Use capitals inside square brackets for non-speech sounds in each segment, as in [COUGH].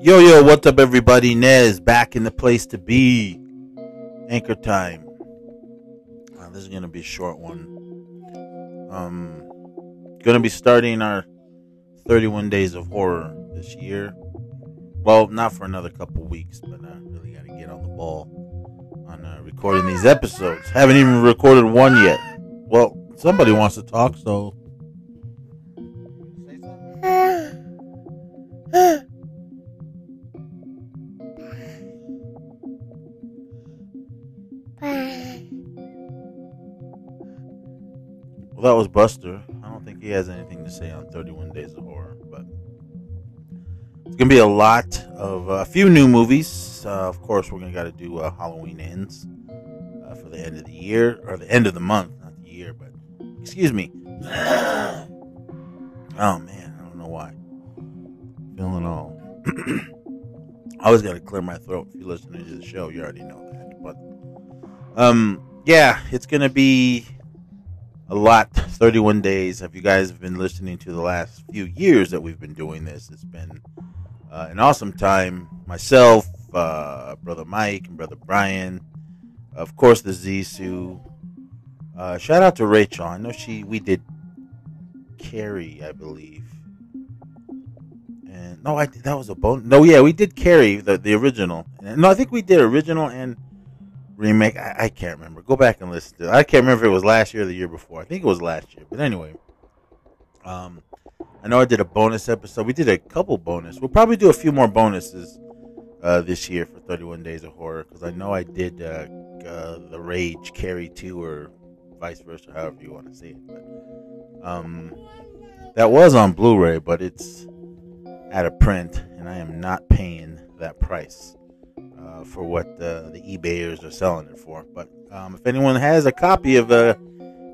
Yo, yo, what's up, everybody? Nez back in the place to be. Anchor time. Uh, this is going to be a short one. Um, going to be starting our 31 days of horror this year. Well, not for another couple weeks, but I really got to get on the ball on uh, recording these episodes. Haven't even recorded one yet. Well, somebody wants to talk, so. Well, that was Buster. I don't think he has anything to say on 31 Days of Horror, but it's gonna be a lot of uh, a few new movies. Uh, of course, we're gonna got to do uh, Halloween Ends uh, for the end of the year or the end of the month, not the year, but excuse me. [SIGHS] oh man, I don't know why. Feeling all. [CLEARS THROAT] I always got to clear my throat. If you listen to the show, you already know that. But um, yeah, it's gonna be a lot 31 days. If you guys have been listening to the last few years that we've been doing this? It's been uh, an awesome time. Myself uh, brother mike and brother brian. Of course the zisu. Uh, shout out to rachel. I know she we did carrie i believe. And no i that was a bone no yeah we did carrie the, the original. No i think we did original and remake. I, I, can't remember. Go back and listen to it. I can't remember if it was last year or the year before. I think it was last year. But anyway, um, I know I did a bonus episode. We did a couple bonus. We'll probably do a few more bonuses uh, this year for 31 Days of Horror because I know I did uh, uh, the Rage Carrie 2 or vice versa, however you want to see it. But um, that was on Blu-ray, but it's out of print, and I am not paying that price uh, for what uh, the eBayers are selling it for. But um, if anyone has a copy of uh,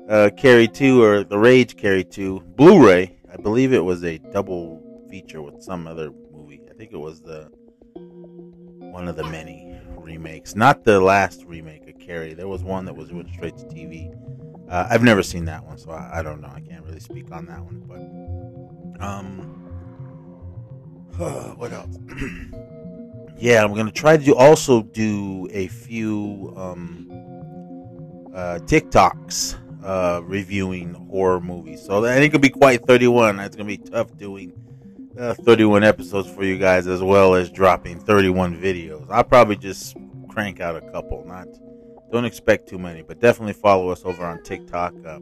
uh, Carrie 2 or the Rage Carrie 2 Blu-ray, I believe it was a double feature with some other movie. I think it was the one of the many remakes, not the last remake of Carrie. There was one that was went straight to TV. Uh, I've never seen that one, so I, I, don't know. I can't really speak on that one. But um, [SIGHS] what else? [CLEARS THROAT] yeah, I'm gonna try to do, also do a few um, uh, TikToks uh, reviewing horror movies. So I think it'll be quite 31. It's gonna be tough doing uh, 31 episodes for you guys as well as dropping 31 videos. I'll probably just crank out a couple. Not don't expect too many, but definitely follow us over on TikTok, uh,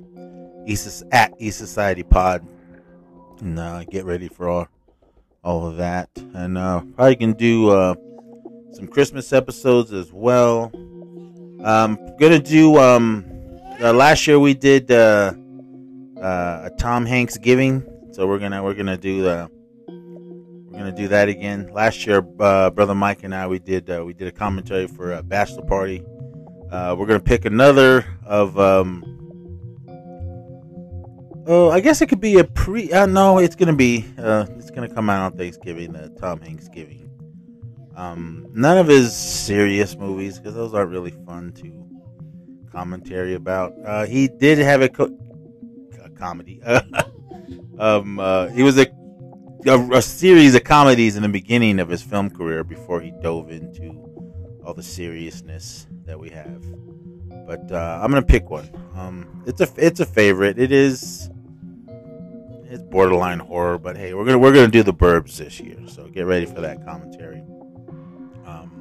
at East Society Pod, and uh, get ready for all all of that. And uh, probably can do uh, some Christmas episodes as well. I'm gonna do um, uh, last year we did uh, uh, a Tom Hanks giving, so we're gonna we're gonna do the we're gonna do that again. Last year, uh, brother Mike and I we did uh, we did a commentary for a bachelor party. Uh, we're gonna pick another of um, Oh, I guess it could be a pre. Uh, no, it's gonna be. Uh, it's gonna come out on Thanksgiving. The Tom Hanks giving. Um, none of his serious movies because those aren't really fun to commentary about. Uh, he did have a, co- a comedy. [LAUGHS] um, uh, he was a, a, a series of comedies in the beginning of his film career before he dove into all the seriousness that we have. But uh, I'm gonna pick one. Um, it's a it's a favorite. It is it's borderline horror, but hey, we're gonna we're gonna do the Burbs this year, so get ready for that commentary. Um,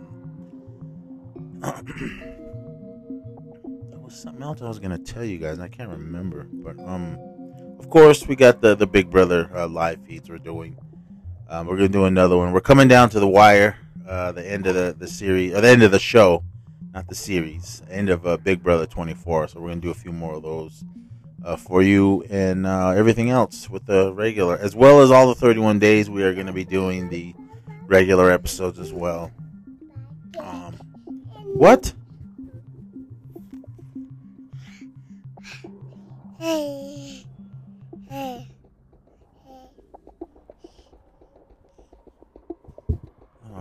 [CLEARS THROAT] there was something else I was gonna tell you guys, I can't remember, but um, of course we got the the Big Brother uh, live feeds we're doing. Um, we're gonna do another one. We're coming down to the wire, uh, the end of the the series, or the end of the show, not the series, end of uh, Big Brother 24. So we're gonna do a few more of those uh, for you and uh, everything else with the regular, as well as all the 31 days. We are going to be doing the regular episodes as well. Um, what?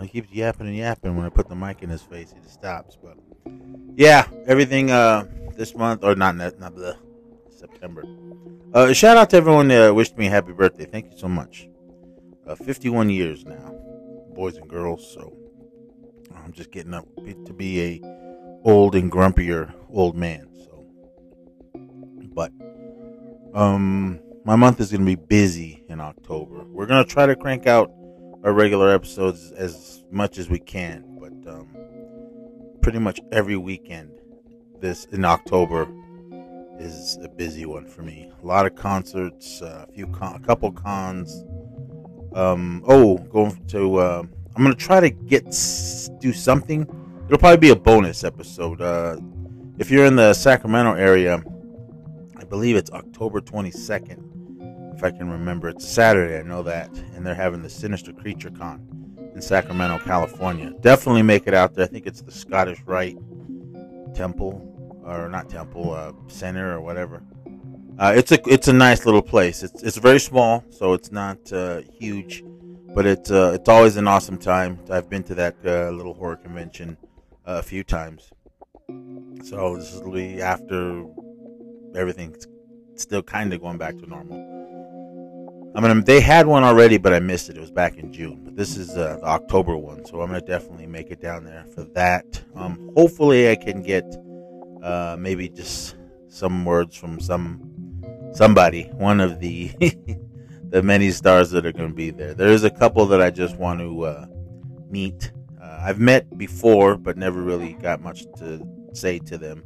He keeps yapping and yapping when I put the mic in his face. He just stops. But yeah, everything uh, this month, or not, not the September. Uh, shout out to everyone that wished me a happy birthday. Thank you so much. Uh, 51 years now. boys and girls. So I'm just getting up to be a old and grumpier old man. So, but um, my month is gonna be busy in October. We're gonna try to crank out our regular episodes as much as we can, but um, pretty much every weekend this in October is a busy one for me. A lot of concerts, uh, a few con- a couple cons. Um, oh, going to uh, I'm gonna try to get do something. It'll probably be a bonus episode. Uh, if you're in the Sacramento area, I believe it's October 22nd, if I can remember. It's Saturday, I know that, and they're having the Sinister Creature Con in Sacramento, California. Definitely make it out there. I think it's the Scottish Rite Temple, or not Temple, uh, Center or whatever. Uh, it's a it's a nice little place. It's it's very small, so it's not uh, huge but it's uh, it's always an awesome time. I've been to that uh, little horror convention uh, a few times. So this will be after everything's still kind of going back to normal. I mean, they had one already, but I missed it. It was back in June. But this is the October one, so I'm gonna definitely make it down there for that. Um, hopefully, I can get uh, maybe just some words from some somebody, one of the [LAUGHS] the many stars that are going to be there. There is a couple that I just want to uh, meet. Uh, I've met before, but never really got much to say to them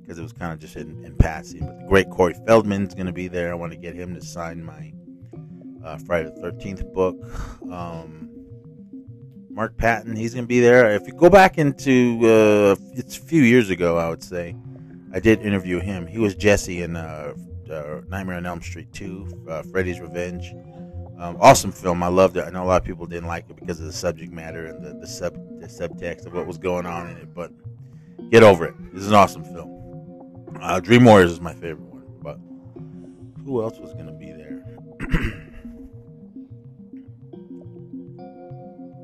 because it was kind of just in, in, passing. But the great Corey Feldman's going to be there. I want to get him to sign my uh, Friday the Thirteenth book. Um, Mark Patton, he's going to be there. If you go back into uh, it's a few years ago, I would say I did interview him. He was Jesse in uh, uh, Nightmare on Elm Street 2, uh, Freddy's Revenge. Um, awesome film. I loved it. I know a lot of people didn't like it because of the subject matter and the, the, sub, the subtext of what was going on in it, but get over it. This is an awesome film. Uh, Dream Warriors is my favorite one, but who else was going to be there?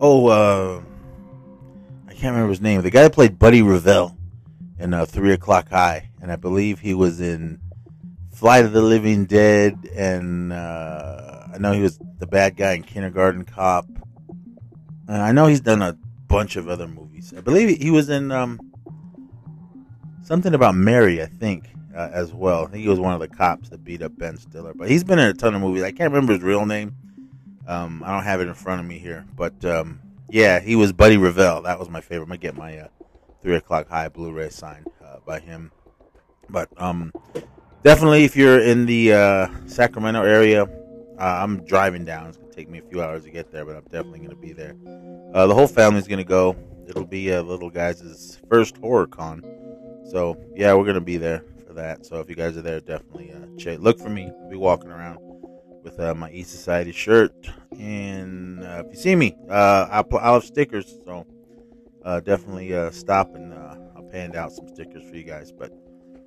Oh, uh, I can't remember his name. The guy that played Buddy Revell in uh, Three O'Clock High, and I believe he was in Flight of the Living Dead, and uh, I know he was the bad guy in Kindergarten Cop. And I know he's done a bunch of other movies. I believe he was in um, something about Mary, I think, uh, as well. I think he was one of the cops that beat up Ben Stiller. But he's been in a ton of movies. I can't remember his real name. Um, I don't have it in front of me here, but um, yeah, he was Buddy Revell. That was my favorite. I'm gonna get my uh, three o'clock high Blu-ray signed uh, by him. But um, definitely if you're in the uh, Sacramento area, uh, I'm driving down. It's gonna take me a few hours to get there, but I'm definitely gonna be there. Uh, the whole family's gonna go. It'll be a uh, little guys' first horror con, so yeah, we're gonna be there for that. So if you guys are there, definitely check. Look for me. I'll be walking around with uh, my East Society shirt, and if you see me, I'll, I'll have stickers. So definitely stop and I'll hand out some stickers for you guys. But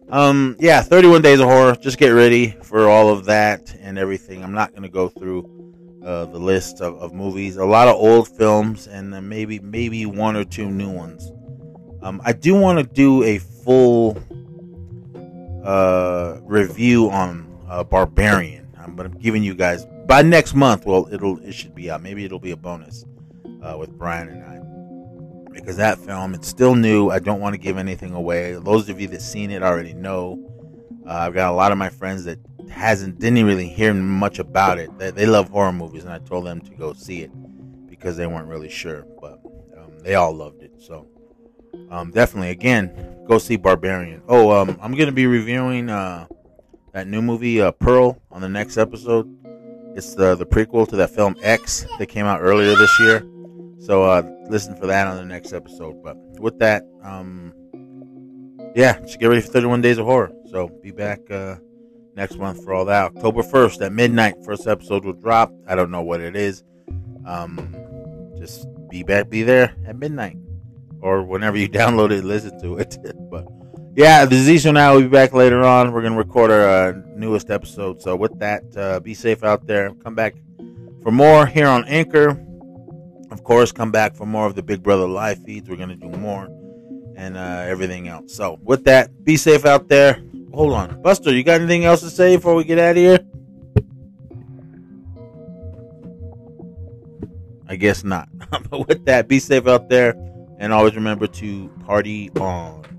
um, yeah, 31 Days of Horror. Just get ready for all of that and everything. I'm not going to go through uh, the list of, of, movies. A lot of old films and maybe maybe one or two new ones. Um, I do want to do a full uh, review on uh, Barbarian. But I'm giving you guys by next month. Well, it'll it should be out. Maybe it'll be a bonus uh, with Brian and I because that film it's still new. I don't want to give anything away. Those of you that seen it already know. Uh, I've got a lot of my friends that hasn't didn't really hear much about it. They, they love horror movies, and I told them to go see it because they weren't really sure, but um, they all loved it. So um, definitely, again, go see Barbarian. Oh, um, I'm gonna be reviewing uh, that new movie uh, Pearl on the next episode. It's the the prequel to that film X that came out earlier this year. So uh, listen for that on the next episode. But with that, um, yeah, just get ready for 31 Days of Horror. So be back uh, next month for all that. October 1st at midnight, first episode will drop. I don't know what it is. Um, just be back, be there at midnight or whenever you [LAUGHS] download it, listen to it. [LAUGHS] but yeah, the Z Show now We'll be back later on. We're gonna record our uh, newest episode. So with that, uh, be safe out there. Come back for more here on Anchor. Of course, come back for more of the Big Brother live feeds. We're going to do more and uh, everything else. So, with that, be safe out there. Hold on. Buster, you got anything else to say before we get out of here? I guess not. [LAUGHS] but with that, be safe out there, and always remember to party on.